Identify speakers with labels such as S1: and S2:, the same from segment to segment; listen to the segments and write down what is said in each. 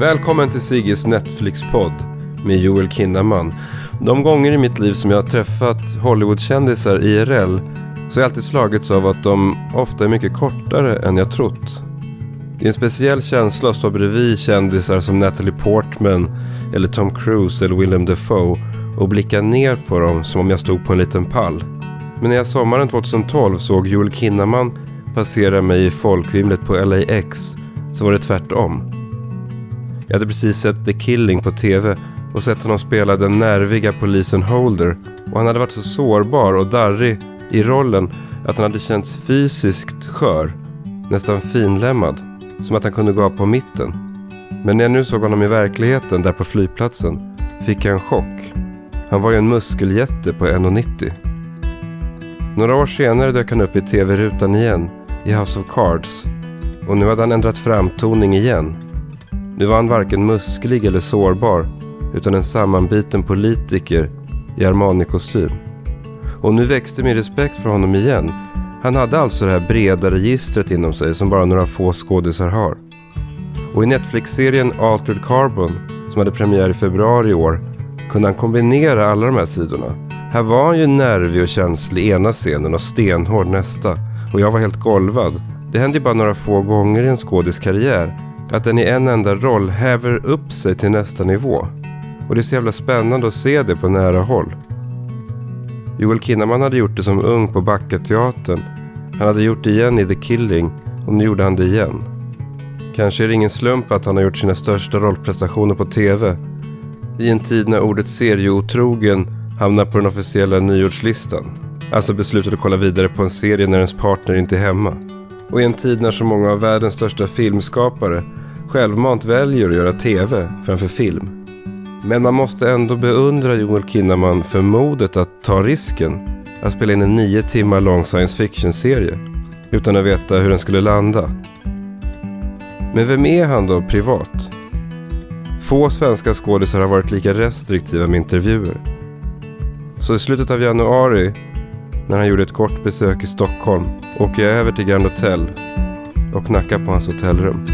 S1: Välkommen till Sigges Netflix-podd med Joel Kinnaman. De gånger i mitt liv som jag har träffat Hollywoodkändisar IRL så har jag alltid slagits av att de ofta är mycket kortare än jag trott. Det är en speciell känsla att stå bredvid kändisar som Natalie Portman eller Tom Cruise eller Willem Dafoe och blicka ner på dem som om jag stod på en liten pall. Men när jag sommaren 2012 såg Joel Kinnaman passera mig i folkvimlet på LAX så var det tvärtom. Jag hade precis sett The Killing på tv och sett honom spela den nerviga polisen Holder och han hade varit så sårbar och darrig i rollen att han hade känts fysiskt skör, nästan finlämmad, som att han kunde gå av på mitten. Men när jag nu såg honom i verkligheten där på flygplatsen fick jag en chock. Han var ju en muskeljätte på 1,90. Några år senare dök han upp i tv-rutan igen, i House of Cards. Och nu hade han ändrat framtoning igen. Nu var han varken musklig eller sårbar, utan en sammanbiten politiker i Armani-kostym. Och nu växte min respekt för honom igen. Han hade alltså det här breda registret inom sig som bara några få skådisar har. Och i Netflix-serien Altered Carbon, som hade premiär i februari i år, kunde han kombinera alla de här sidorna. Här var han ju nervig och känslig ena scenen och stenhård nästa. Och jag var helt golvad. Det hände ju bara några få gånger i en skådiskarriär att den i en enda roll häver upp sig till nästa nivå. Och det är så jävla spännande att se det på nära håll. Joel Kinnaman hade gjort det som ung på Backateatern. Han hade gjort det igen i The Killing och nu gjorde han det igen. Kanske är det ingen slump att han har gjort sina största rollprestationer på TV. I en tid när ordet serieotrogen hamnar på den officiella nyårslistan. Alltså beslutet att kolla vidare på en serie när ens partner inte är hemma. Och i en tid när så många av världens största filmskapare självmant väljer att göra TV framför film. Men man måste ändå beundra Joel Kinnaman för modet att ta risken att spela in en nio timmar lång science fiction-serie utan att veta hur den skulle landa. Men vem är han då privat? Få svenska skådisar har varit lika restriktiva med intervjuer. Så i slutet av januari, när han gjorde ett kort besök i Stockholm, åker jag över till Grand Hotel och knackar på hans hotellrum.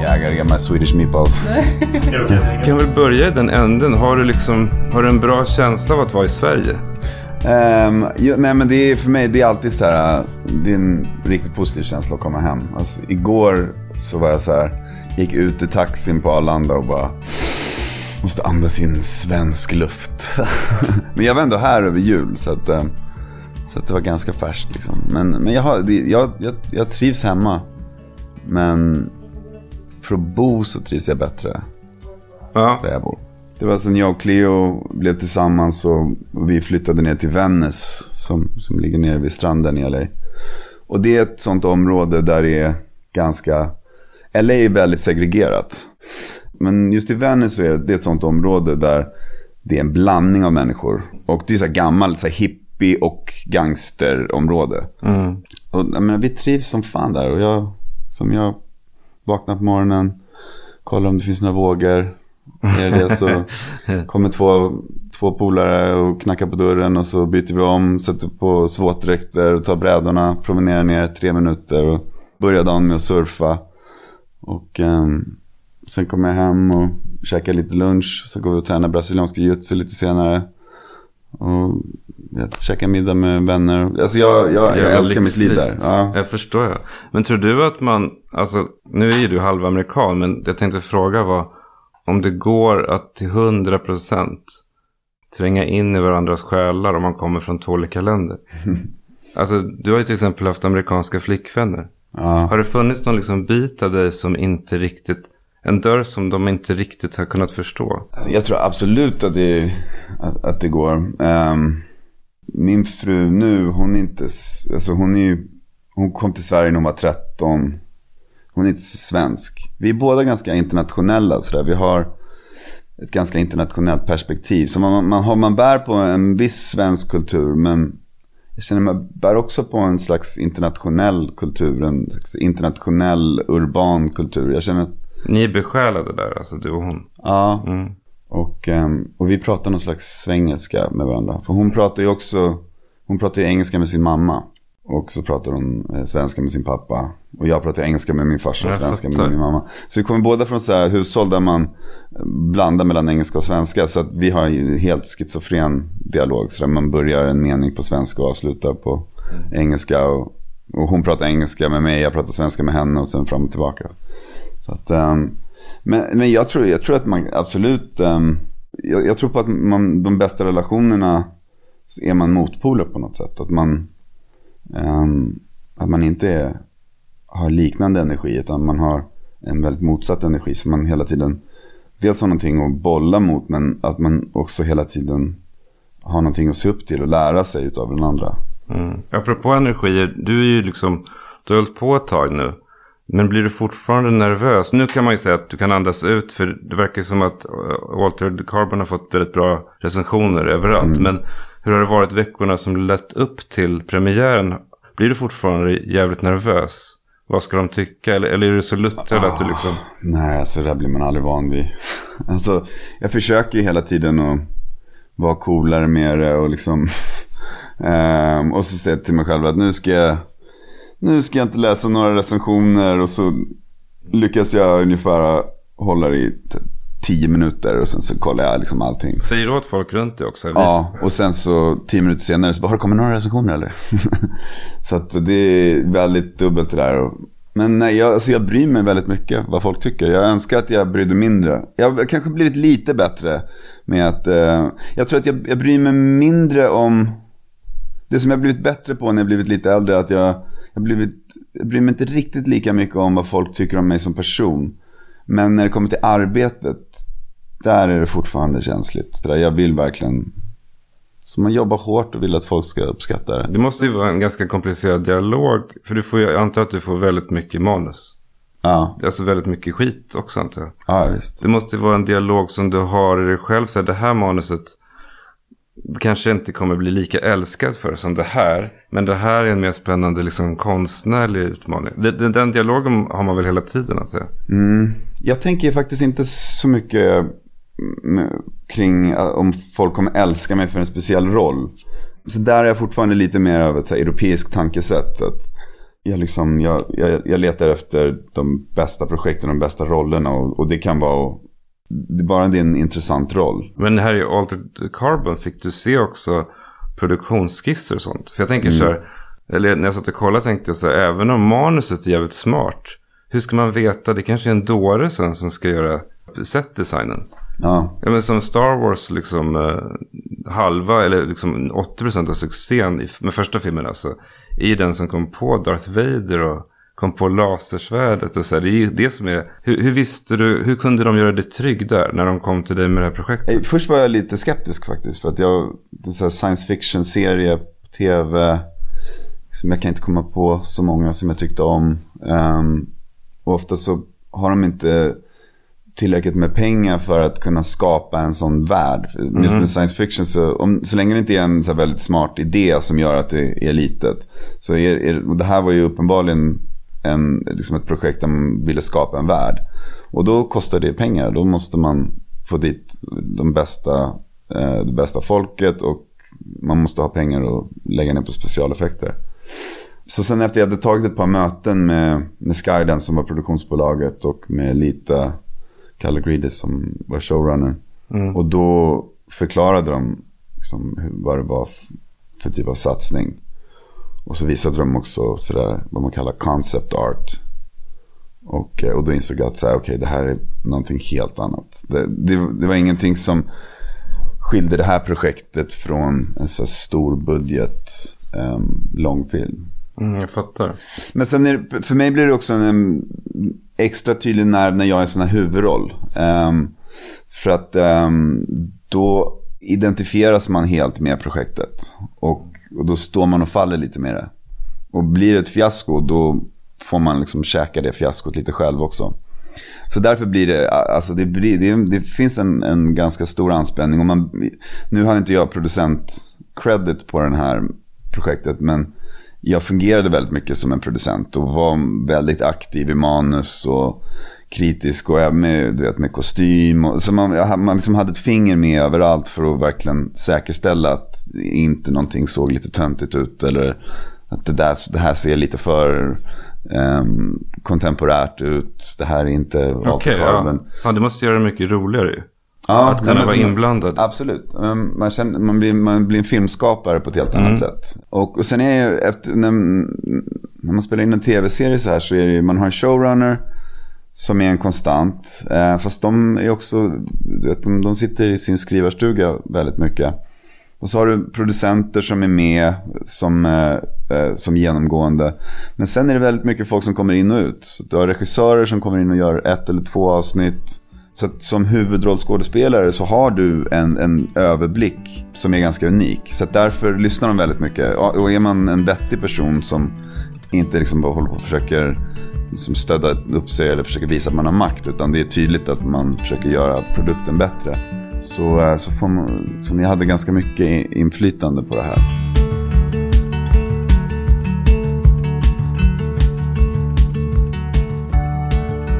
S2: Yeah, I gotta get my Swedish meatballs.
S1: kan väl börja i den änden. Har du, liksom, har du en bra känsla av att vara i Sverige?
S2: Um, jo, nej men det är för mig, det är alltid så här, det är en riktigt positiv känsla att komma hem. Alltså, igår så var jag så här, gick ut ur taxin på Arlanda och bara måste andas in svensk luft. men jag var ändå här över jul så att, um, så att det var ganska färskt liksom. Men, men jag, har, jag, jag, jag trivs hemma. Men för att bo så trivs jag bättre
S1: ja.
S2: där jag bor. Det var sen jag och Cleo blev tillsammans och, vi flyttade ner till Venice som, som ligger nere vid stranden i LA. Och det är ett sånt område där det är ganska... LA är väldigt segregerat. Men just i Venice så är det ett sånt område där det är en blandning av människor. Och det är så här gammalt, så här hippie och gangsterområde.
S1: Mm.
S2: Och jag menar, vi trivs som fan där. Och jag, som jag vaknar på morgonen, kollar om det finns några vågor. Är det så kommer två, två polare och knackar på dörren och så byter vi om, sätter på våtdräkter och tar brädorna, promenerar ner tre minuter och börjar dagen med att surfa. Och um, sen kommer jag hem och käkar lite lunch, så går vi och tränar brasiliansk jiu-jitsu lite senare. Och jag käkar middag med vänner. Alltså jag, jag, jag älskar mitt liv där. Ja.
S1: Jag förstår jag. Men tror du att man, alltså nu är ju du halvamerikan, men jag tänkte fråga vad, om det går att till hundra procent tränga in i varandras själar om man kommer från två olika länder. Alltså du har ju till exempel haft amerikanska flickvänner.
S2: Ja.
S1: Har det funnits någon liksom bit av dig som inte riktigt, en dörr som de inte riktigt har kunnat förstå?
S2: Jag tror absolut att det, att, att det går. Um, min fru nu, hon är inte, alltså hon är ju, hon kom till Sverige när hon var 13. Hon är inte så svensk. Vi är båda ganska internationella sådär. Vi har ett ganska internationellt perspektiv. Så man, man, har, man bär på en viss svensk kultur men jag känner man bär också på en slags internationell kultur. En slags internationell urban kultur. Jag känner
S1: ni är besjälade där, alltså du och hon?
S2: Ja.
S1: Mm.
S2: Och, ehm, och vi pratar någon slags svengelska med varandra. För hon pratar ju också, hon pratar ju engelska med sin mamma. Och så pratar hon eh, svenska med sin pappa. Och jag pratar engelska med min farsa och svenska med min mamma. Så vi kommer båda från så här hushåll där man blandar mellan engelska och svenska. Så att vi har ju helt schizofren dialog. Så där man börjar en mening på svenska och avslutar på engelska. Och, och hon pratar engelska med mig, jag pratar svenska med henne och sen fram och tillbaka. Att, um, men men jag, tror, jag tror att man absolut, um, jag, jag tror på att man, de bästa relationerna är man motpoler på något sätt. Att man, um, att man inte är, har liknande energi utan man har en väldigt motsatt energi. Som man hela tiden dels har någonting att bolla mot men att man också hela tiden har någonting att se upp till och lära sig utav den andra.
S3: Mm. Apropå energier, du är ju liksom, du har hållit på ett tag nu. Men blir du fortfarande nervös? Nu kan man ju säga att du kan andas ut för det verkar som att eh, Walter Carbon har fått väldigt bra recensioner överallt. Men hur har det varit veckorna som lett upp till premiären? Blir du fortfarande jävligt nervös? Vad ska de tycka? Eller, eller är du så luttrad att du liksom...
S2: Nej, alltså det där blir man aldrig van vid. Alltså, jag försöker ju hela tiden att vara coolare med det och liksom... ehm, och så säger jag till mig själv att nu ska jag... Nu ska jag inte läsa några recensioner och så lyckas jag ungefär hålla det i tio minuter och sen så kollar jag liksom allting.
S3: Säger du åt folk runt dig också?
S2: Ja, och sen så tio minuter senare så bara, har det kommit några recensioner eller? så att det är väldigt dubbelt det där. Men nej, jag, alltså jag bryr mig väldigt mycket vad folk tycker. Jag önskar att jag brydde mindre. Jag har kanske blivit lite bättre med att, eh, jag tror att jag, jag bryr mig mindre om, det som jag blivit bättre på när jag blivit lite äldre, att jag, jag, har blivit, jag bryr mig inte riktigt lika mycket om vad folk tycker om mig som person. Men när det kommer till arbetet, där är det fortfarande känsligt. Där Jag vill verkligen... Så man jobbar hårt och vill att folk ska uppskatta det.
S3: Det måste ju vara en ganska komplicerad dialog. För du får, jag antar att du får väldigt mycket manus.
S2: Ja,
S3: Alltså väldigt mycket skit också antar jag.
S2: ja visst.
S3: Det måste ju vara en dialog som du har i dig själv. Så här, det här manuset kanske inte kommer bli lika älskat för som det här. Men det här är en mer spännande liksom, konstnärlig utmaning. Den, den, dialogen har man väl hela tiden att säga.
S2: Mm. Jag tänker faktiskt inte så mycket mm, kring äh, om folk kommer älska mig för en speciell roll. Så där är jag fortfarande lite mer av ett europeiskt tankesätt. Att jag, liksom, jag, jag, jag letar efter de bästa projekten, de bästa rollerna. Och, och det kan vara, det är bara det är en intressant roll.
S3: Men här i Altered Carbon fick du se också produktionsskisser och sånt. För jag tänker så här, eller när jag satt och kollade tänkte jag så här, även om manuset är jävligt smart. Hur ska man veta, det kanske är en dåre sen som ska göra setdesignen.
S2: Ja,
S3: Ja, men som Star Wars, liksom eh, halva eller liksom 80% av succén i, med första filmen alltså. Är ju den som kom på Darth Vader och kom på lasersvärdet och så här. Det är ju det som är, hur, hur visste du, hur kunde de göra dig trygg där när de kom till dig med det här projektet?
S2: Eh, Först var jag lite skeptisk faktiskt. För att jag, det är science fiction-serie på tv. Som jag kan inte komma på så många som jag tyckte om. Ehm, och ofta så har de inte tillräckligt med pengar för att kunna skapa en sån värld. Just med science fiction så, om, så länge det inte är en så väldigt smart idé som gör att det är litet. Så är, är, och det här var ju uppenbarligen en, liksom ett projekt där man ville skapa en värld. Och då kostar det pengar. Då måste man få dit de bästa, eh, det bästa folket och man måste ha pengar att lägga ner på specialeffekter. Så sen efter jag hade tagit ett par möten med, med Skydance som var produktionsbolaget och med Lita Calagridis som var showrunner. Och då förklarade de liksom vad det var för typ av satsning. Och så visade de också sådär, vad man kallar concept art. Och, eh, och då insåg jag att så här, okej, det här är någonting helt annat. Det, det, det var ingenting som skilde det här projektet från en så stor budget um, långfilm.
S3: Mm, jag fattar.
S2: Men sen det, för mig blir det också en, en extra tydlig nerv när jag är en sån här huvudroll. Ehm, för att ehm, då identifieras man helt med projektet. Och, och då står man och faller lite med det. Och blir det ett fiasko då får man liksom käka det fiaskot lite själv också. Så därför blir det, alltså det, blir, det, det finns en, en ganska stor anspänning. Och man, nu har inte jag producent-credit på det här projektet, men jag fungerade väldigt mycket som en producent och var väldigt aktiv i manus och kritisk och med, du vet, med kostym. Och, så man, man liksom hade ett finger med överallt för att verkligen säkerställa att inte någonting såg lite töntigt ut eller Att det, där, det här ser lite för um, kontemporärt ut. Det här är inte
S3: Okej, okay, ja. ja. det måste göra det mycket roligare ju.
S2: Ja,
S3: att kunna vara inblandad.
S2: Absolut. Man, känner, man, blir, man blir en filmskapare på ett helt annat mm. sätt. Och, och sen är ju efter, när, när man spelar in en tv-serie så här så är det ju, man har en showrunner som är en konstant. Eh, fast de är också, vet, de, de sitter i sin skrivarstuga väldigt mycket. Och så har du producenter som är med som, eh, eh, som genomgående. Men sen är det väldigt mycket folk som kommer in och ut. Så du har regissörer som kommer in och gör ett eller två avsnitt. Så att som huvudrollskådespelare så har du en, en överblick som är ganska unik. Så att därför lyssnar de väldigt mycket. Och är man en vettig person som inte liksom bara håller på och försöker liksom stödda upp sig eller försöker visa att man har makt. Utan det är tydligt att man försöker göra produkten bättre. Så, eh, så, får man, så ni hade ganska mycket inflytande på det här.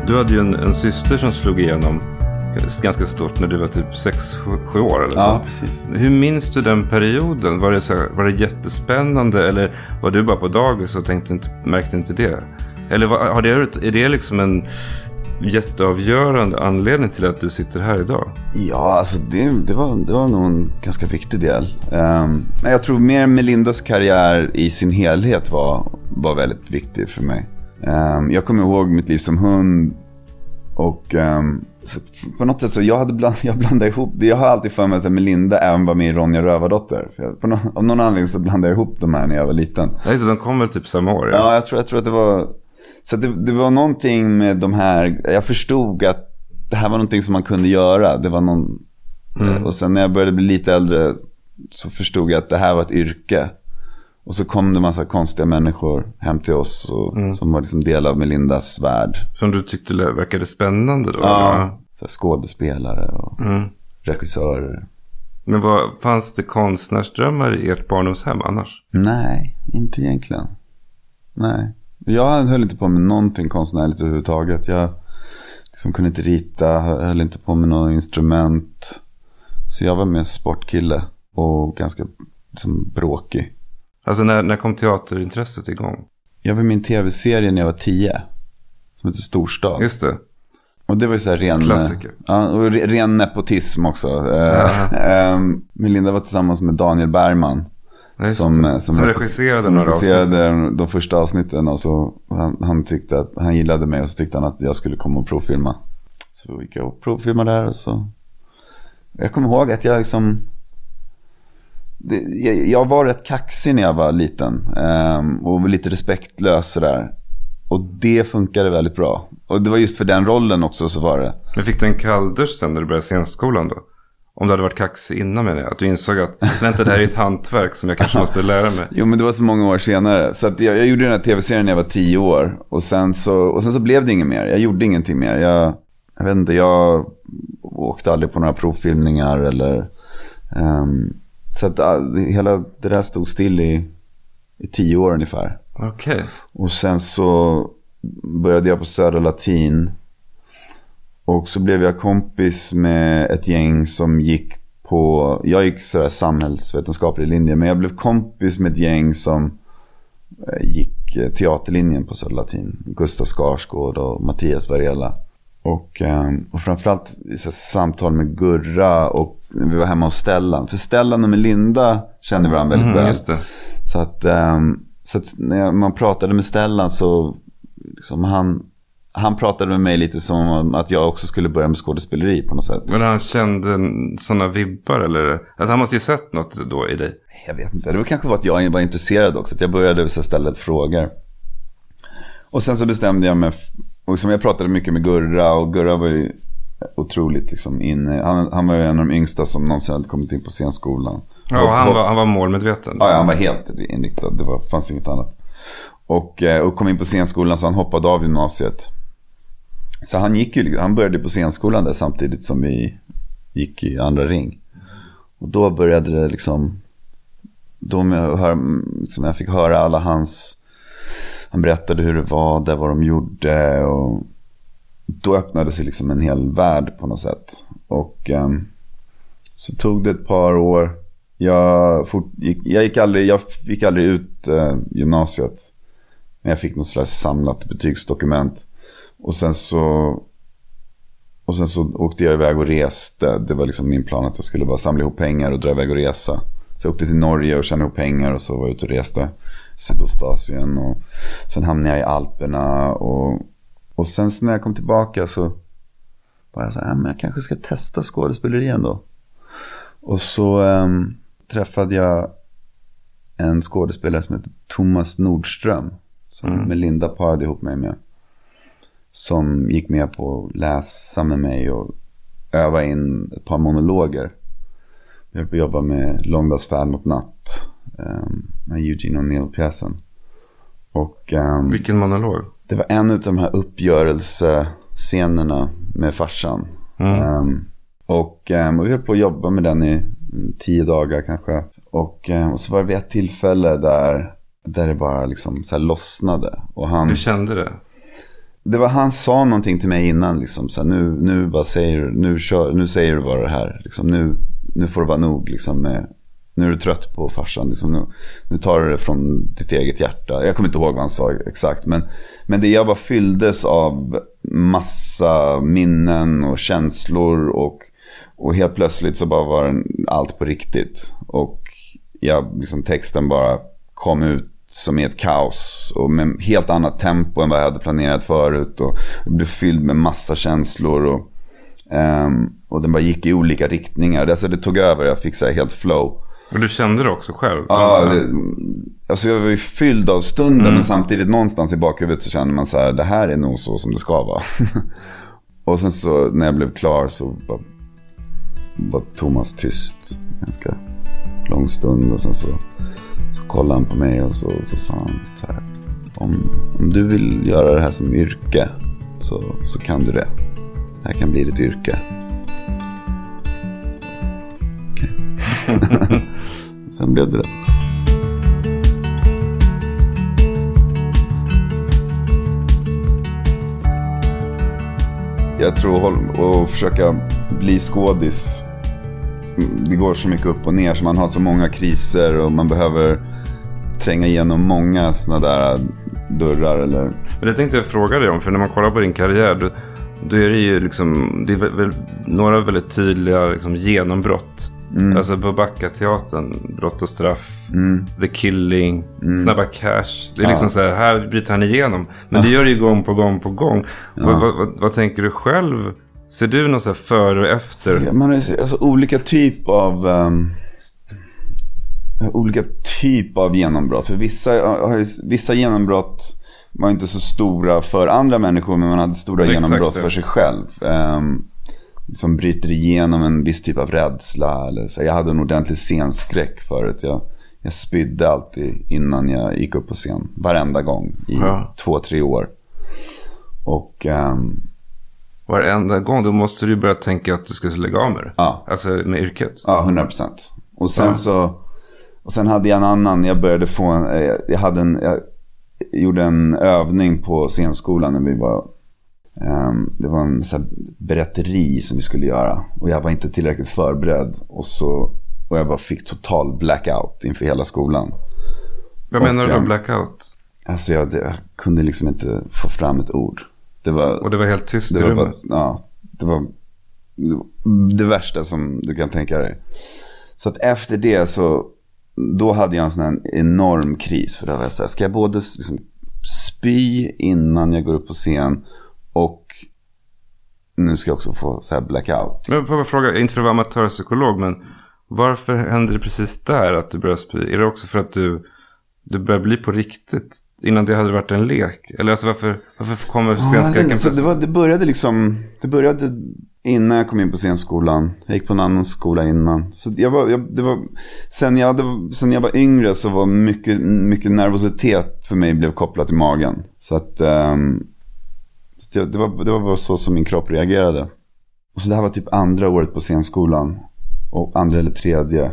S3: Du hade ju en, en syster som slog igenom ganska stort när du var typ 6-7 år eller så.
S2: Ja, precis.
S3: Hur minns du den perioden? Var det, så, var det jättespännande eller var du bara på dagis och tänkte inte, märkte inte det? Eller har det, är det liksom en jätteavgörande anledning till att du sitter här idag?
S2: Ja, alltså det, det, var, det var nog en ganska viktig del. Um, men jag tror mer Melindas karriär i sin helhet var, var väldigt viktig för mig. Um, jag kommer ihåg mitt liv som hund och um, på något sätt så jag hade bland, jag blandade ihop, jag har alltid för mig att Melinda även var med i Ronja Rövardotter. För no, av någon anledning så blandade jag ihop de här när jag var liten.
S3: Nej, så de kom väl typ samma år?
S2: Ja, ja jag, tror, jag tror att det var, så det, det, var någonting med de här, jag förstod att det här var någonting som man kunde göra. Det var någon, mm. Och sen när jag började bli lite äldre så förstod jag att det här var ett yrke. Och så kom det massa konstiga människor hem till oss och, mm. som var liksom del av Melindas värld.
S3: Som du tyckte verkade spännande då?
S2: Ja, så skådespelare och mm. regissörer.
S3: Men vad, fanns det konstnärsdrömmar i ert barndomshem annars?
S2: Nej, inte egentligen. Nej. Jag höll inte på med någonting konstnärligt överhuvudtaget. Jag liksom kunde inte rita, höll inte på med några instrument. Så jag var mer sportkille och ganska liksom, bråkig.
S3: Alltså när, när kom teaterintresset igång?
S2: Jag var en tv-serie när jag var tio. Som heter Storstad.
S3: Just det.
S2: Och det var ju så här ren...
S3: Klassiker.
S2: Ja, och ren nepotism också. Uh, Melinda var tillsammans med Daniel Bergman.
S3: Som, som, som, regisserade,
S2: som regisserade de första avsnitten. Och så, han, han, tyckte att, han gillade mig och så tyckte han att jag skulle komma och provfilma. Så gick jag och provfilmade där. Och så. Jag kommer ihåg att jag liksom... Det, jag, jag, var rätt kaxig när jag var liten. Um, och lite respektlös sådär. Och det funkade väldigt bra. Och det var just för den rollen också så var det.
S3: Men fick du en kalldusch sen när du började scenskolan då? Om du hade varit kaxig innan med det. Att du insåg att vänta det här är ett hantverk som jag kanske måste lära mig.
S2: jo men det var så många år senare. Så jag, jag, gjorde den här tv-serien när jag var tio år. Och sen, så, och sen så blev det inget mer. Jag gjorde ingenting mer. Jag, jag vet inte, jag åkte aldrig på några provfilmningar eller... Um, så att hela det där stod still i, i tio år ungefär.
S3: Okej. Okay.
S2: Och sen så började jag på Södra Latin. Och så blev jag kompis med ett gäng som gick på, jag gick sådär samhällsvetenskaplig linje. Men jag blev kompis med ett gäng som eh, gick eh, teaterlinjen på Södra Latin. Gustav Skarsgård och Mattias Varela. Och, ehm, och framförallt så samtal med Gurra och vi var hemma hos Stellan. För Stellan och Melinda kände varandra väldigt mm, väl. Så att, ehm, så att när man pratade med Stellan så liksom han, han pratade med mig lite som att jag också skulle börja med skådespeleri på något sätt.
S3: Men han kände sådana vibbar eller? Alltså han måste ju sett något då i dig.
S2: Jag vet inte. Det var kanske var att jag var intresserad också. Att jag började ställa frågor. Och sen så bestämde jag mig. Och som jag pratade mycket med Gurra. Och Gurra var ju otroligt liksom inne. Han, han var ju en av de yngsta som någonsin hade kommit in på scenskolan.
S3: Ja, och han, var, han var målmedveten.
S2: Ja, han var helt inriktad. Det var, fanns inget annat. Och, eh, och kom in på scenskolan så han hoppade av gymnasiet. Så han, gick ju, han började på scenskolan där samtidigt som vi gick i andra ring. Och då började det liksom, då att höra, liksom jag fick höra alla hans, han berättade hur det var där, vad de gjorde. Och då öppnade sig liksom en hel värld på något sätt. Och eh, så tog det ett par år Jag, fort, gick, jag, gick aldrig, jag gick aldrig ut eh, gymnasiet. Men jag fick något slags samlat betygsdokument. Och sen så och sen så åkte jag iväg och reste. Det var liksom min plan att jag skulle bara samla ihop pengar och dra iväg och resa. Så jag åkte till Norge och tjänade ihop pengar och så var jag ute och reste. Sydostasien och sen hamnade jag i Alperna. Och, och sen när jag kom tillbaka så var jag så här, men jag kanske ska testa skådespeleri ändå. Och så um, träffade jag en skådespelare som heter Thomas Nordström. Som mm. Melinda parade ihop mig med. Som gick med på att läsa med mig och öva in ett par monologer. Att jobba med Långdagsfärd mot natt. Um, med Eugene O'Neill-pjäsen. Och, um,
S3: Vilken monolog?
S2: Det var en av de här uppgörelsescenerna med farsan. Mm. Um, och, och, vi höll på att jobba med den i tio dagar kanske. Och, och så var det vid ett tillfälle där, där det bara liksom så lossnade. Och han,
S3: du kände det?
S2: det var han sa någonting till mig innan. Liksom, så här, nu, nu, bara säger, nu, kör, nu säger du bara det här. Liksom, nu, nu får det vara nog. Liksom, med, nu är du trött på farsan. Liksom, nu, nu tar du det från ditt eget hjärta. Jag kommer inte ihåg vad han sa exakt. Men, men det jag bara fylldes av massa minnen och känslor. Och, och helt plötsligt så bara var allt på riktigt. Och jag, liksom, texten bara kom ut som är ett kaos och med helt annat tempo än vad jag hade planerat förut. Och blev fylld med massa känslor. Och, um, och den bara gick i olika riktningar. Alltså det tog över, jag fick så här helt flow.
S3: Och du kände det också själv?
S2: Ja, det, alltså jag var ju fylld av stunden. Mm. Men samtidigt någonstans i bakhuvudet så kände man så här, det här är nog så som det ska vara. och sen så när jag blev klar så var, var Thomas tyst. Ganska lång stund och sen så kollade han på mig och så, så sa han så här. Om, om du vill göra det här som yrke så, så kan du det. Det här kan bli ditt yrke. Okej. Okay. Sen blev det det. Jag tror att försöka bli skådis. Det går så mycket upp och ner så man har så många kriser och man behöver tränga igenom många sådana där dörrar. Eller...
S3: Men det tänkte jag fråga dig om, för när man kollar på din karriär, då, då är det ju liksom, det är väl, några väldigt tydliga liksom, genombrott. Mm. Alltså på Backateatern, Brott och straff, mm. The Killing, mm. Snabba Cash. Det är liksom så här, här bryter han igenom. Men ja. det gör det ju gång på gång på gång. Ja. Vad, vad, vad, vad, tänker du själv? Ser du något så här före och efter?
S2: Ja, man är, alltså, olika typ av... Um olika typ av genombrott. För vissa, vissa genombrott var inte så stora för andra människor men man hade stora Exakt, genombrott för sig själv. Um, som bryter igenom en viss typ av rädsla. Eller så. Jag hade en ordentlig scenskräck förut. Jag, jag spydde alltid innan jag gick upp på scen. Varenda gång i ja. två, tre år. Och... Um,
S3: Varenda gång, då måste du börja tänka att du ska lägga av med det.
S2: Ja.
S3: Alltså med yrket.
S2: Ja, 100 procent. Och sen ja. så och sen hade jag en annan, jag började få en, eh, jag, hade en, jag gjorde en övning på scenskolan när vi var, um, det var en så här berätteri som vi skulle göra. Och jag var inte tillräckligt förberedd. Och, så, och jag bara fick total blackout inför hela skolan.
S3: Vad menar du med blackout?
S2: Alltså jag, jag, kunde liksom inte få fram ett ord. Det var,
S3: och det var helt tyst i rummet?
S2: Ja, det var det värsta som du kan tänka dig. Så att efter det så då hade jag en sån här enorm kris. För då var så här, ska jag både liksom spy innan jag går upp på scen och nu ska jag också få här blackout.
S3: Men får jag fråga, inte för att vara amatörpsykolog, men varför hände det precis där att du började spy? Är det också för att du, du började bli på riktigt? Innan det hade varit en lek? Eller alltså varför, varför kommer scenskräcken?
S2: Ja, det, det, det började liksom, det började innan jag kom in på scenskolan. Jag gick på en annan skola innan. Så jag var, jag, det var, sen, jag hade, sen jag var yngre så var mycket, mycket nervositet för mig blev kopplat till magen. Så att um, det, var, det var bara så som min kropp reagerade. Och så det här var typ andra året på scenskolan. Och andra eller tredje.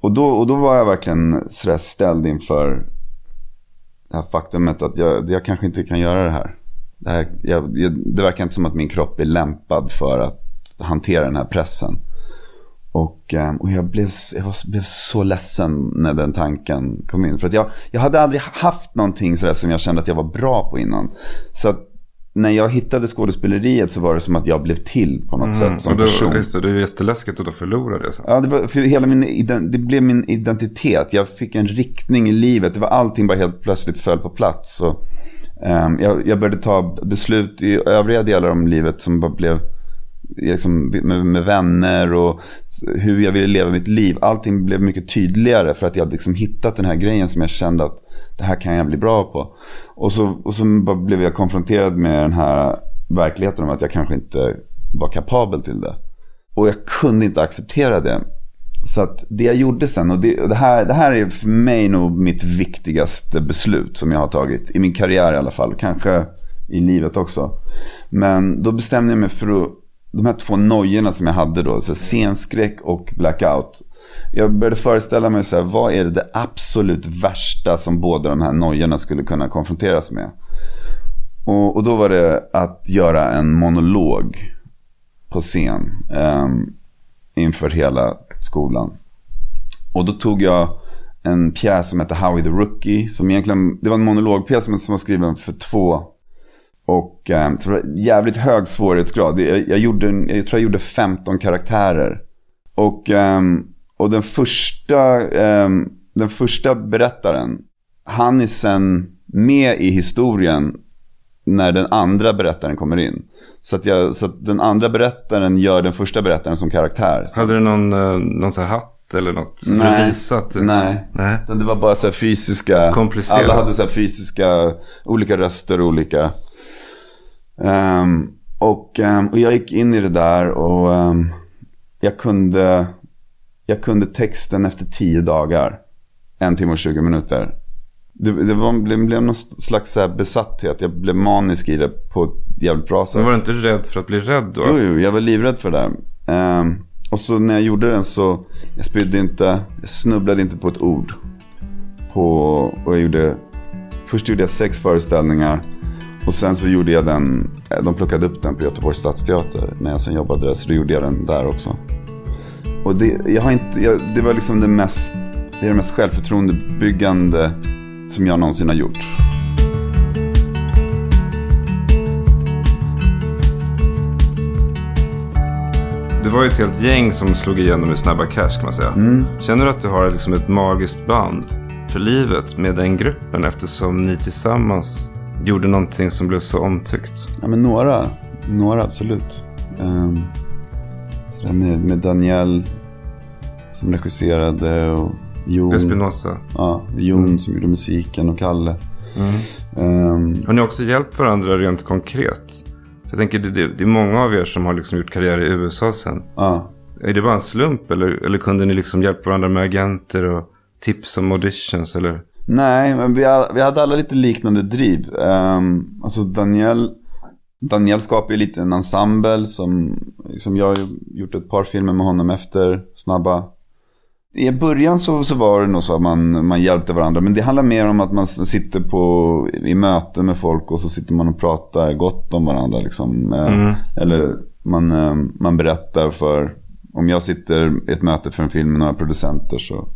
S2: Och då, och då var jag verkligen sådär ställd inför det här faktumet att jag, jag kanske inte kan göra det här. Det, här, jag, det verkar inte som att min kropp är lämpad för att hantera den här pressen. Och, ehm, och jag, blev, jag var, blev så ledsen när den tanken kom in. För att jag, jag hade aldrig haft någonting sådär som jag kände att jag var bra på innan. Så att när jag hittade skådespeleriet så var det som att jag blev till på något sätt som
S3: och då,
S2: person.
S3: Just det, det är jätteläskigt att då förlora det sen.
S2: Ja, det, var, för hela min, det blev min identitet. Jag fick en riktning i livet. Det var allting bara helt plötsligt föll på plats. Så, ehm, jag, jag började ta beslut i övriga delar av livet som bara blev liksom, med, med vänner och hur jag ville leva mitt liv. Allting blev mycket tydligare för att jag hade liksom hittat den här grejen som jag kände att det här kan jag bli bra på. Och så, och så bara blev jag konfronterad med den här verkligheten om att jag kanske inte var kapabel till det. Och jag kunde inte acceptera det. Så att det jag gjorde sen, och det, och det, här, det här är för mig nog mitt viktigaste beslut som jag har tagit. I min karriär i alla fall, kanske i livet också. Men då bestämde jag mig för att, de här två nojorna som jag hade då, så scenskräck och blackout. Jag började föreställa mig så här, vad är det absolut värsta som båda de här nojorna skulle kunna konfronteras med? Och, och då var det att göra en monolog på scen eh, inför hela skolan. Och då tog jag en pjäs som hette Howie the Rookie. Som egentligen, det var en monologpjäs som var skriven för två. Och eh, det var jävligt hög svårighetsgrad. Jag, jag, gjorde, jag tror jag gjorde 15 karaktärer. Och, ehm, och den, första, ehm, den första berättaren, han är sen med i historien när den andra berättaren kommer in. Så att, jag, så att den andra berättaren gör den första berättaren som karaktär. Så,
S3: Hade du någon, eh, någon så här hatt eller något?
S2: Nej.
S3: att visa att...
S2: nej.
S3: Nej.
S2: Det var bara så fysiska. Alla hade så fysiska, olika röster och olika. Ehm, och, ehm, och jag gick in i det där och ehm, jag, kunde, jag kunde texten efter tio dagar. En timme och 20 minuter. Det, det var, blev, blev någon slags så besatthet. Jag blev manisk i det på ett jävligt bra sätt.
S3: Men var du inte rädd för att bli rädd då?
S2: Jo, jo, jag var livrädd för det. Ehm, och så när jag gjorde den så, jag spydde inte, jag snubblade inte på ett ord. På, och jag gjorde, först gjorde jag sex föreställningar. Och sen så gjorde jag den, de plockade upp den på Göteborgs stadsteater när jag sen jobbade där. Så då gjorde jag den där också. Och det, jag har inte, jag, det var liksom det mest, det är det mest självförtroendebyggande som jag någonsin har gjort.
S3: Det var ju ett helt gäng som slog igenom i Snabba Cash kan man säga. Känner du att du har liksom ett magiskt band för livet med den gruppen eftersom ni tillsammans gjorde någonting som blev så omtyckt?
S2: Ja, men några. Några absolut. Um, med, med Daniel som regisserade och Jon,
S3: Espinosa.
S2: ja, Jon som gjorde musiken och Kalle. Ehm,
S3: Har ni också hjälpt varandra rent konkret? Jag tänker det, det, är många av er som har liksom gjort karriär i USA sen.
S2: ja.
S3: Är det bara en slump eller, eller kunde ni liksom hjälpa varandra med agenter och tips om auditions eller?
S2: Nej, men vi, vi hade alla lite liknande driv. Um, alltså Daniel, Daniel skapade ju lite en ensemble som, som jag har gjort ett par filmer med honom efter Snabba. I början så, så var det nog så att man, man hjälpte varandra. Men det handlar mer om att man sitter på, i möten med folk och så sitter man och pratar gott om varandra. Liksom. Eh, Eller man, eh, man berättar för, om jag sitter i ett möte för en film med några producenter så,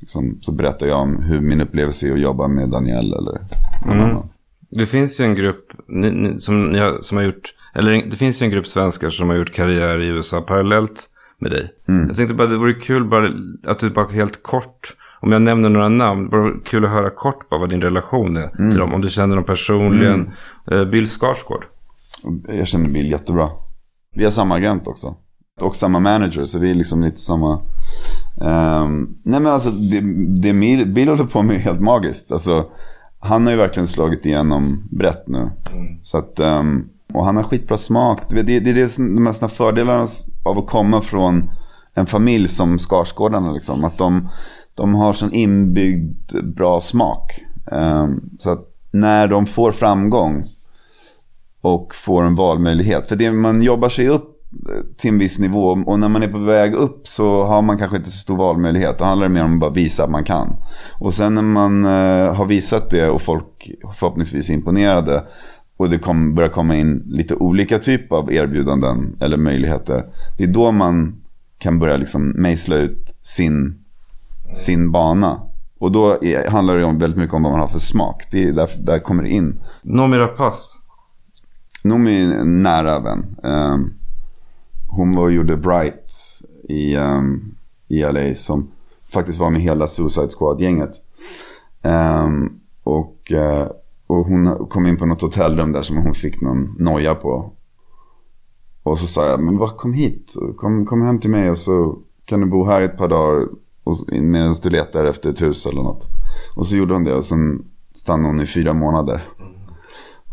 S2: liksom, så berättar jag om hur min upplevelse är att jobba med Daniel eller någon annan.
S3: Det finns ju en grupp ni, ni, som, har, som har gjort, eller det finns ju en grupp svenskar som har gjort karriär i USA parallellt med dig. Jag tänkte bara det vore kul bara att du bara helt kort, om jag nämner några namn, bara kul att höra kort bara vad din relation är till dem. Om du känner dem personligen. Eh, Bill Skarsgård.
S2: Jag känner Bill jättebra. Vi har samma agent också. Och samma manager, så vi är liksom lite samma. Ehm, nej men alltså, det, det Bill, Bill håller på med är helt magiskt. Alltså, han har ju verkligen slagit igenom brett nu. Så att, ehm, och han har skitbra smak. Det, det, det är det de mesta fördelarna av att komma från en familj som Skarsgårdarna. Liksom. Att de, de har sån inbyggd bra smak. Ehm, så att när de får framgång och får en valmöjlighet. För det, man jobbar sig upp till en viss nivå och när man är på väg upp så har man kanske inte så stor valmöjlighet. Då handlar det mer om att bara visa att man kan. Och sen när man eh, har visat det och folk förhoppningsvis är imponerade och det kom, börjar komma in lite olika typer av erbjudanden eller möjligheter. Det är då man kan börja liksom mejsla ut sin, sin bana. Och då är, handlar det om väldigt mycket om vad man har för smak. Det är där, där kommer det in.
S3: Noomi Rapace.
S2: Noomi är en nära vän. Um, hon var och gjorde Bright i, um, i LA som faktiskt var med hela Suicide Squad-gänget. Um, och, uh, och hon kom in på något hotellrum där som hon fick någon noja på. Och så sa jag, men vad kom hit. Kom, kom hem till mig och så kan du bo här ett par dagar medan du letar efter ett hus eller något. Och så gjorde hon det och sen stannade hon i fyra månader.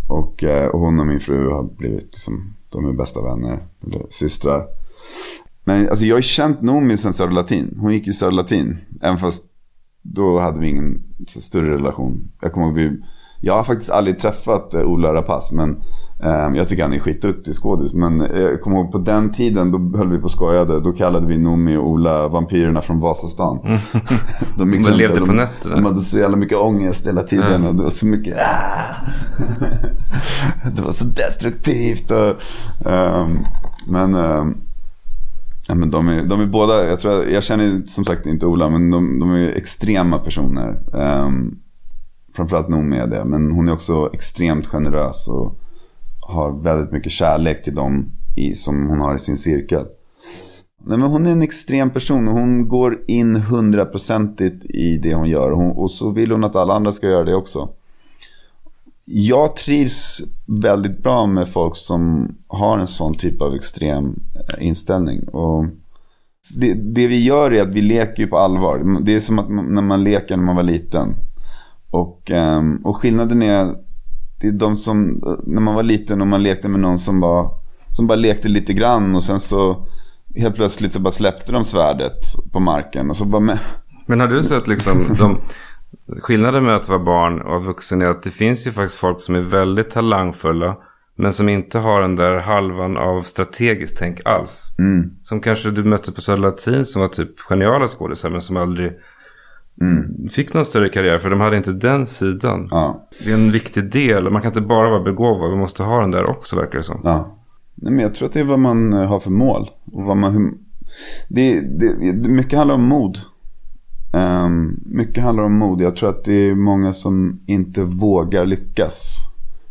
S2: Och, eh, och hon och min fru har blivit liksom, de är bästa vänner, eller systrar. Men alltså, jag har ju känt Noomi sen Södra Latin. Hon gick ju Södra Latin. Även fast då hade vi ingen större relation. Jag kommer ihåg, vi, jag har faktiskt aldrig träffat eh, Ola Rapace. Men Um, jag tycker han är skitduktig skådis. Men jag kommer ihåg på den tiden, då höll vi på och skojade. Då kallade vi Noomi och Ola vampyrerna från Vasastan.
S3: Mm. de, de levde på nätterna.
S2: De hade så jävla mycket ångest hela tiden. Mm. Och det var så mycket... Ah! Var så destruktivt. Och, um, men... Um, ja, men de, är, de är båda, jag, tror, jag känner som sagt inte Ola, men de, de är extrema personer. Um, framförallt Noomi är det, men hon är också extremt generös. Och, har väldigt mycket kärlek till dem i, som hon har i sin cirkel. Nej, men hon är en extrem person och hon går in hundraprocentigt i det hon gör. Hon, och så vill hon att alla andra ska göra det också. Jag trivs väldigt bra med folk som har en sån typ av extrem eh, inställning. Och det, det vi gör är att vi leker på allvar. Det är som att man, när man leker när man var liten. Och, ehm, och skillnaden är det är de som, eh, när man var liten och man lekte med någon som bara, som bara lekte lite grann och sen så helt plötsligt så bara släppte de svärdet på marken och så bara med.
S3: Men har du sett liksom de, skillnaden med att vara barn och vuxen är att det finns ju faktiskt folk som är väldigt talangfulla men som inte har den där halvan av strategiskt tänk alls.
S2: Mm.
S3: Som kanske du mötte på Södra Latin som var typ geniala skådisar men som aldrig
S2: Mm.
S3: Fick någon större karriär för de hade inte den sidan.
S2: Ja.
S3: Det är en viktig del. Man kan inte bara vara begåvad. Vi måste ha den där också verkar det som.
S2: Ja. Nej, men jag tror att det är vad man eh, har för mål. Och vad man, det, det, mycket handlar om mod. Um, mycket handlar om mod. Jag tror att det är många som inte vågar lyckas.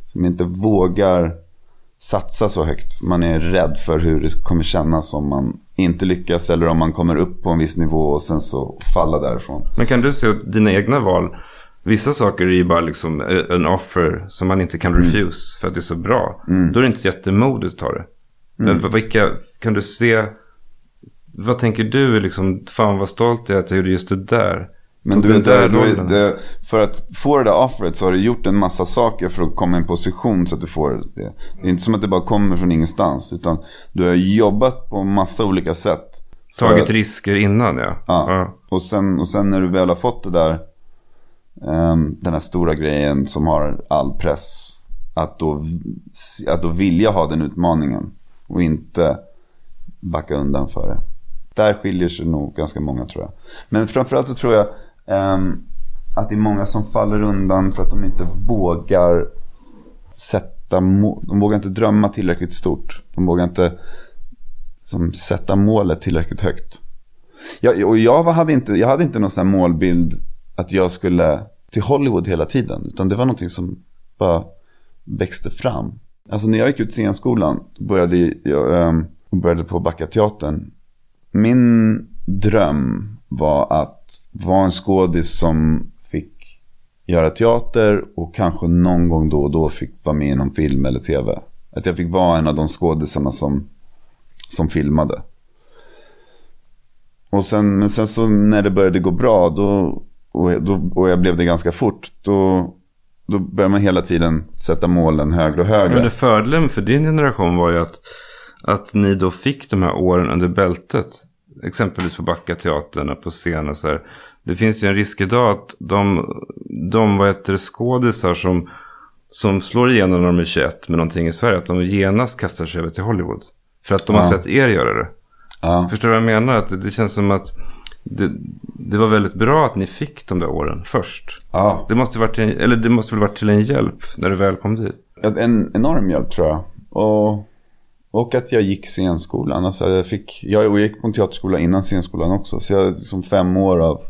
S2: Som inte vågar satsa så högt. Man är rädd för hur det kommer kännas om man inte lyckas eller om man kommer upp på en viss nivå och sen så falla därifrån.
S3: Men kan du se dina egna val? Vissa saker är ju bara liksom en offer som man inte kan mm. refuse mm. för att det är så bra. Mm. Då är det inte jättemodigt att ta det. Men mm. vilka kan du se? Vad tänker du liksom, fan vad stolt jag är att jag gjorde just det där.
S2: Men du är där, du det, för att få det där offret så har du gjort en massa saker för att komma i en position så att du får det. Det är inte som att det bara kommer från ingenstans. Utan du har jobbat på massa olika sätt.
S3: Tagit att, risker innan ja.
S2: ja. ja. Och, sen, och sen när du väl har fått det där. Um, den här stora grejen som har all press. Att då, att då vilja ha den utmaningen. Och inte backa undan för det. Där skiljer sig nog ganska många tror jag. Men framförallt så tror jag Um, att det är många som faller undan för att de inte vågar sätta mål. De vågar inte drömma tillräckligt stort. De vågar inte som, sätta målet tillräckligt högt. Jag, och jag hade, inte, jag hade inte någon sån målbild att jag skulle till Hollywood hela tiden. Utan det var någonting som bara växte fram. Alltså när jag gick ut scenskolan började jag um, började på Backateatern. Min dröm var att vara en skådis som fick göra teater och kanske någon gång då och då fick vara med i någon film eller tv. Att jag fick vara en av de skådisarna som, som filmade. Och sen, men sen så när det började gå bra då, och, då, och jag blev det ganska fort, då, då började man hela tiden sätta målen högre och högre.
S3: Men det fördelen för din generation var ju att, att ni då fick de här åren under bältet exempelvis på Backateatern och på scen och så här. Det finns ju en risk idag att de, de vad heter det, skådisar som, som slår igenom när de är 21 med någonting i Sverige, att de genast kastar sig över till Hollywood. För att de ja. har sett er göra det.
S2: Ja.
S3: Förstår du vad jag menar? Att det, det känns som att det, det, var väldigt bra att ni fick de där åren först.
S2: Ja.
S3: Det måste varit till, eller det måste väl varit till en hjälp när du väl kom dit?
S2: En enorm hjälp tror jag. Och Och att jag gick scenskolan. Alltså jag, fick, jag gick på en teaterskola innan scenskolan också. Så jag har liksom fem år av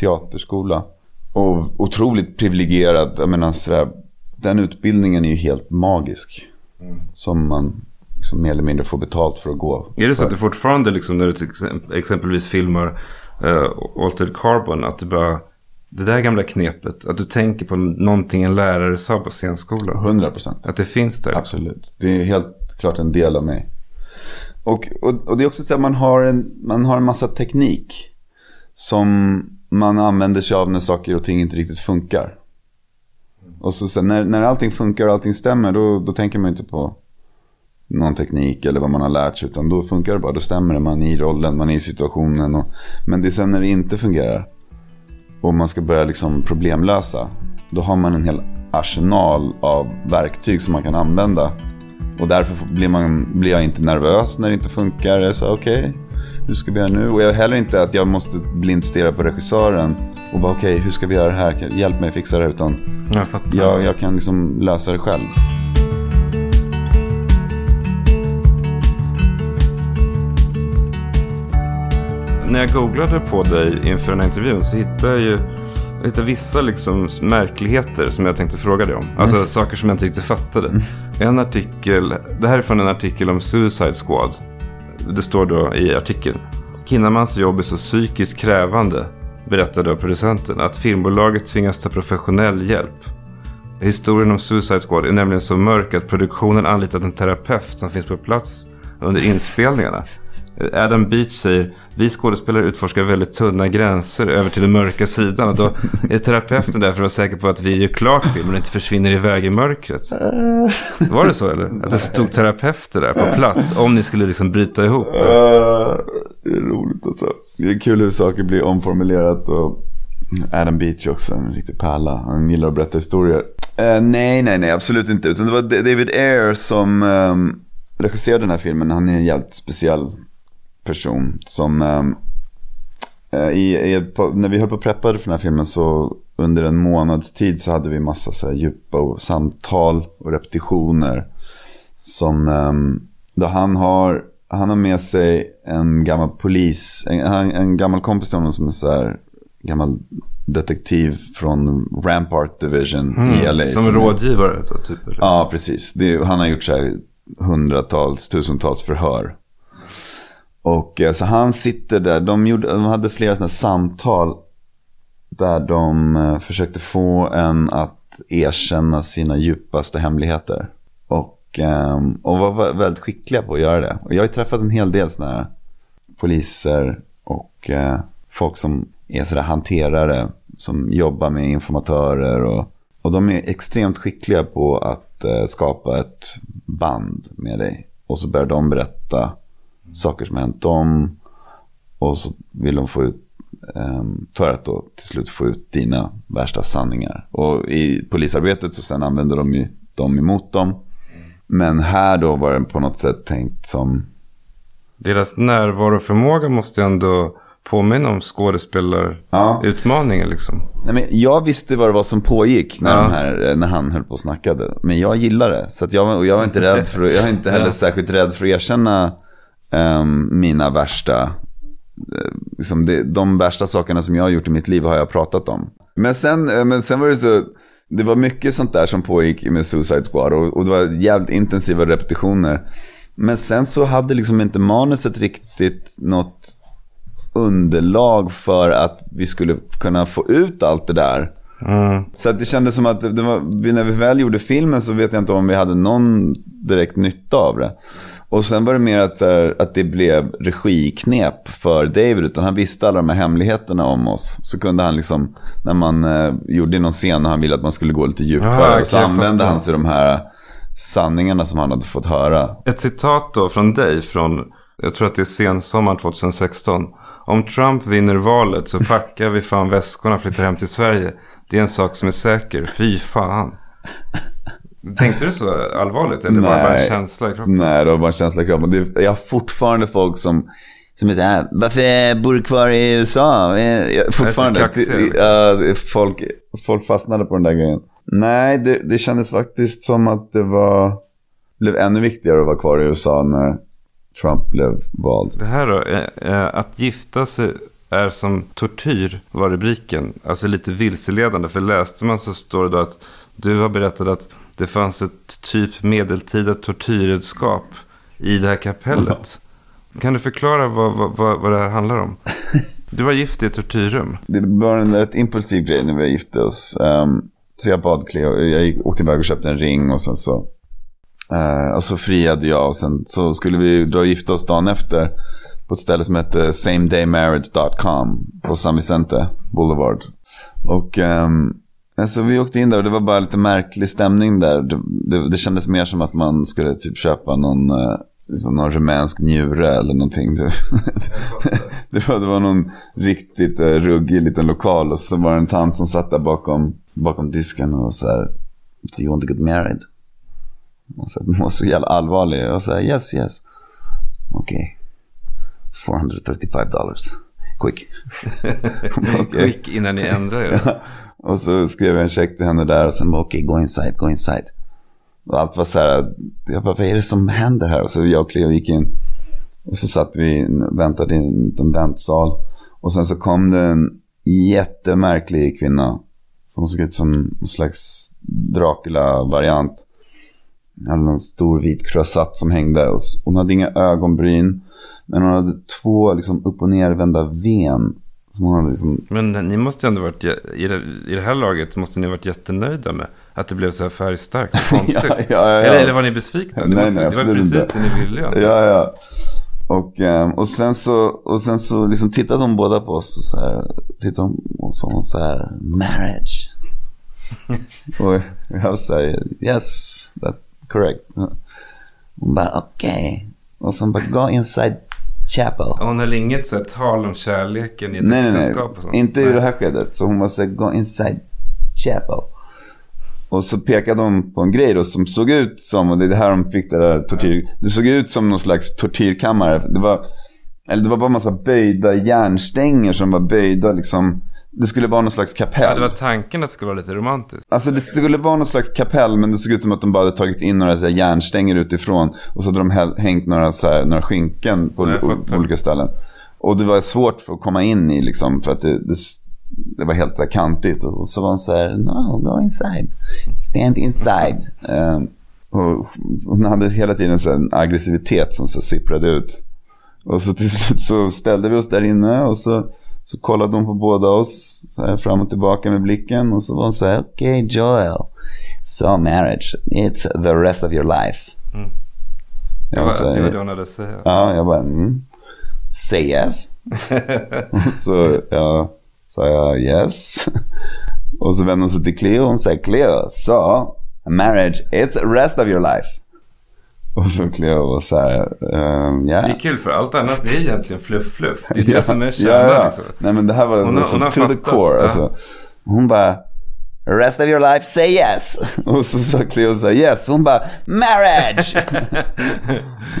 S2: teaterskola. Och otroligt privilegierad. Jag menar, sådär, den utbildningen är ju helt magisk. Mm. Som man liksom mer eller mindre får betalt för att gå.
S3: Är det så att du fortfarande, liksom, när du exempelvis filmar uh, Altered Carbon, att du bara... Det där gamla knepet, att du tänker på någonting en lärare sa på scenskolan.
S2: 100 procent.
S3: Att det finns där.
S2: Absolut. Det är helt klart en del av mig. Och, och, och det är också så att man har, en, man har en massa teknik. Som man använder sig av när saker och ting inte riktigt funkar. Och så så när, när allting funkar och allting stämmer, då, då tänker man inte på någon teknik eller vad man har lärt sig. Utan då funkar det bara, då stämmer det. Man är i rollen, man är i situationen. Och, men det är sen när det inte fungerar och man ska börja liksom problemlösa. Då har man en hel arsenal av verktyg som man kan använda. Och därför blir, man, blir jag inte nervös när det inte funkar. Jag sa okej, okay, hur ska vi göra nu? Och jag heller inte att jag måste blint stirra på regissören och bara okej, okay, hur ska vi göra det här? Hjälp mig fixa det. Utan jag, jag, jag kan liksom lösa det själv.
S3: när jag googlade på dig inför den här intervjun så hittade jag ju jag hittade vissa liksom märkligheter som jag tänkte fråga dig om. Alltså mm. saker som jag inte riktigt fattade. Mm. En artikel, det här är från en artikel om Suicide Squad. Det står då i artikeln. Kinnamans jobb är så psykiskt krävande, berättade av producenten, att filmbolaget tvingas ta professionell hjälp. Historien om Suicide Squad är nämligen så mörk att produktionen anlitat en terapeut som finns på plats under inspelningarna. Adam Beach säger vi skådespelare utforskar väldigt tunna gränser över till den mörka sidan. Och då är terapeuten där för att vara säker på att vi gör klart filmen och inte försvinner iväg i mörkret. Var det så eller? Att det stod terapeuter där på plats om ni skulle liksom bryta ihop? Uh,
S2: det är roligt alltså. Det är kul hur saker blir omformulerat. Och Adam Beach också, en riktig pärla. Han gillar att berätta historier. Uh, nej, nej, nej, absolut inte. Utan det var David Ayer som um, regisserade den här filmen. Han är en jävligt speciell person som ehm, eh, i, i, på, när vi höll på och preppade för den här filmen så under en månads tid så hade vi massa så djupa och samtal och repetitioner. Som, eh, då han har, han har med sig en gammal polis, en, en gammal kompis till honom som är så här gammal detektiv från Rampart Division mm, i LA.
S3: Som, som rådgivare då, typ? Eller?
S2: Ja, precis. Det, han har gjort så här hundratals, tusentals förhör. Och eh, så han sitter där, de, gjorde, de hade flera sådana samtal där de eh, försökte få en att erkänna sina djupaste hemligheter. Och, ehm, och var väldigt skickliga på att göra det. Och jag har träffat en hel del sådana här poliser och eh, folk som är sådär hanterare. Som jobbar med informatörer. Och, och de är extremt skickliga på att skapa ett band med dig. Och så börjar de berätta saker som hänt dem. Och så vill de få ut, um, för att då till slut få ut dina värsta sanningar. Och i polisarbetet så sen använder de ju dem emot dem. Men här då var det på något sätt tänkt som...
S3: Deras närvaroförmåga måste ju ändå påminna om skådespelarutmaningen ja. liksom.
S2: Nej, men jag visste vad det var som pågick när, ja. här, när han höll på och snackade. Men jag gillar det. Så jag, och jag var inte rädd för, jag är inte heller ja. särskilt rädd för att erkänna um, mina värsta, uh, liksom det, de värsta sakerna som jag har gjort i mitt liv har jag pratat om. Men sen, uh, men sen var det så, det var mycket sånt där som pågick med Suicide Squad och, och det var jävligt intensiva repetitioner. Men sen så hade liksom inte manuset riktigt något underlag för att vi skulle kunna få ut allt det där. Mm. Så att det kändes som att det var, när vi väl gjorde filmen så vet jag inte om vi hade någon direkt nytta av det. Och sen var det mer att, att det blev regiknep för David. Utan han visste alla de här hemligheterna om oss. Så kunde han liksom, när man eh, gjorde någon scen och han ville att man skulle gå lite djupare. Ah, så använde han sig de här sanningarna som han hade fått höra.
S3: Ett citat då från dig från, jag tror att det är sensommaren 2016. Om Trump vinner valet så packar vi fan väskorna och flyttar hem till Sverige. Det är en sak som är säker, fy fan. Tänkte du så allvarligt? Eller Nej. var det bara en känsla i kroppen?
S2: Nej, det var bara en känsla i kroppen. Det, jag har fortfarande folk som, som är så här, varför bor du kvar i USA? Jag, fortfarande. Det, folk, folk fastnade på den där grejen. Nej, det, det kändes faktiskt som att det var... blev ännu viktigare att vara kvar i USA när Trump blev vald.
S3: Det här då, eh, eh, att gifta sig är som tortyr var rubriken. Alltså lite vilseledande. För läste man så står det då att du har berättat att det fanns ett typ medeltida tortyrredskap i det här kapellet. Kan du förklara vad, vad, vad det här handlar om? Du var gift i ett tortyrrum.
S2: Det var en rätt impulsiv grej när vi gifte oss. Um, så jag bad Cleo, jag åkte iväg och köpte en ring och sen så, uh, och så friade jag och sen så skulle vi dra och gifta oss dagen efter på ett ställe som heter samedaymarriage.com på San Vicente Boulevard. Och um, alltså vi åkte in där och det var bara lite märklig stämning där. Det, det, det kändes mer som att man skulle typ köpa någon, uh, liksom någon rumänsk njure eller någonting. Det, det, var, det var någon riktigt uh, ruggig liten lokal och så var det en tant som satt där bakom, bakom disken och så här. Do you want to get married? Och så, var så jävla allvarlig och så här, yes yes. Okej. Okay. 435 dollars. Quick.
S3: okay. Quick innan ni ändrar er
S2: och så skrev jag en check till henne där och sen bara okej, okay, go inside, go inside. Och allt var så här, jag bara, vad är det som händer här? Och så jag och Cleo gick in. Och så satt vi, väntade i en liten väntsal. Och sen så kom det en jättemärklig kvinna. Som såg ut som någon slags Dracula-variant. Hade någon stor vit croissant som hängde. Och hon hade inga ögonbryn. Men hon hade två liksom, upp och nervända ven. Liksom...
S3: Men ni måste ändå varit, i det, i det här laget måste ni ha varit jättenöjda med att det blev så här färgstarkt och konstigt. ja, ja, ja, Eller, eller var ni besvikna? Det,
S2: nej,
S3: måste,
S2: nej,
S3: det var precis inte. det ni ville.
S2: Alltså. Ja, ja. Och, ehm, och sen så, och sen så liksom tittade de båda på oss och så här, tittade de och sa så här, marriage. och jag säger, yes, that's correct. Hon bara, okej. Okay. Och så bara, go inside chapel.
S3: Hon höll inget så här, tal om kärleken i ett nej, äktenskap
S2: och sånt? inte nej. i det här skedet. Så hon var så här, go inside chapel. Och så pekade de på en grej då som såg ut som, och det är det här de fick det där tortyr. Det såg ut som någon slags tortyrkammare. Det var, eller det var bara en massa böjda järnstänger som var böjda liksom. Det skulle vara någon slags kapell. Ja,
S3: det var tanken att det skulle vara lite romantiskt.
S2: Alltså det skulle vara någon slags kapell, men det såg ut som att de bara hade tagit in några så här, järnstänger utifrån. Och så hade de hängt några, så här, några skynken på, på olika ställen. Och det var svårt för att komma in i liksom, för att det, det det var helt där kantigt. Och så var hon så här, no, go inside. Stand inside. Um, och hon hade hela tiden så en aggressivitet som så sipprade ut. Och så till slut så ställde vi oss där inne och så, så kollade hon på båda oss så här fram och tillbaka med blicken. Och så var hon så här, okej okay, Joel, so marriage, it's the rest of your life. Mm.
S3: Jag det, var, så det var det hon hade att säga.
S2: Ja, jag bara, mm, say yes. så ja, Sa jag yes. Och så vände hon sig till Cleo och hon säger Cleo, so marriage it's the rest of your life. Och så Cleo var så här, um, yeah.
S3: Det är kul för allt annat är egentligen fluff-fluff. Det är det som är kärnan. Ja, ja. Liksom.
S2: Nej men det här var hon, alltså, hon to fattat. the core. Ja. Alltså. Hon bara, rest of your life say yes. Och så sa Cleo så här, yes. Hon bara, marriage.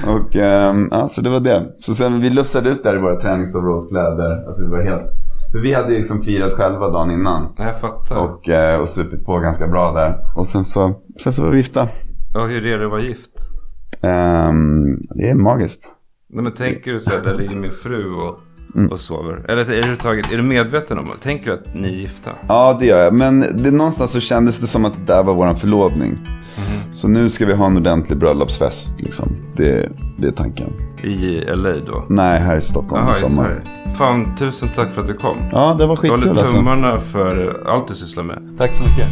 S2: och um, ja, så det var det. Så sen vi lufsade ut där i våra träningsområdeskläder. Alltså vi var helt för vi hade ju liksom firat själva dagen innan.
S3: Jag fattar.
S2: Och, eh, och supit på ganska bra där. Och sen så, sen så var vi gifta.
S3: Ja, hur är det att vara gift?
S2: Um, det är magiskt.
S3: Nej, men tänker du så här, där ligger min fru och, mm. och sover? Eller är du, taget, är du medveten om det? Tänker du att ni är gifta?
S2: Ja, det gör jag. Men det, någonstans så kändes det som att det där var vår förlovning. Mm. Så nu ska vi ha en ordentlig bröllopsfest. Liksom. Det, det är tanken.
S3: I LA då?
S2: Nej, här i Stockholm Aha, i sommar.
S3: Fan, tusen tack för att du kom.
S2: Ja, det var skitkul. Jag
S3: håller tummarna alltså. för allt du sysslar med.
S2: Tack så mycket.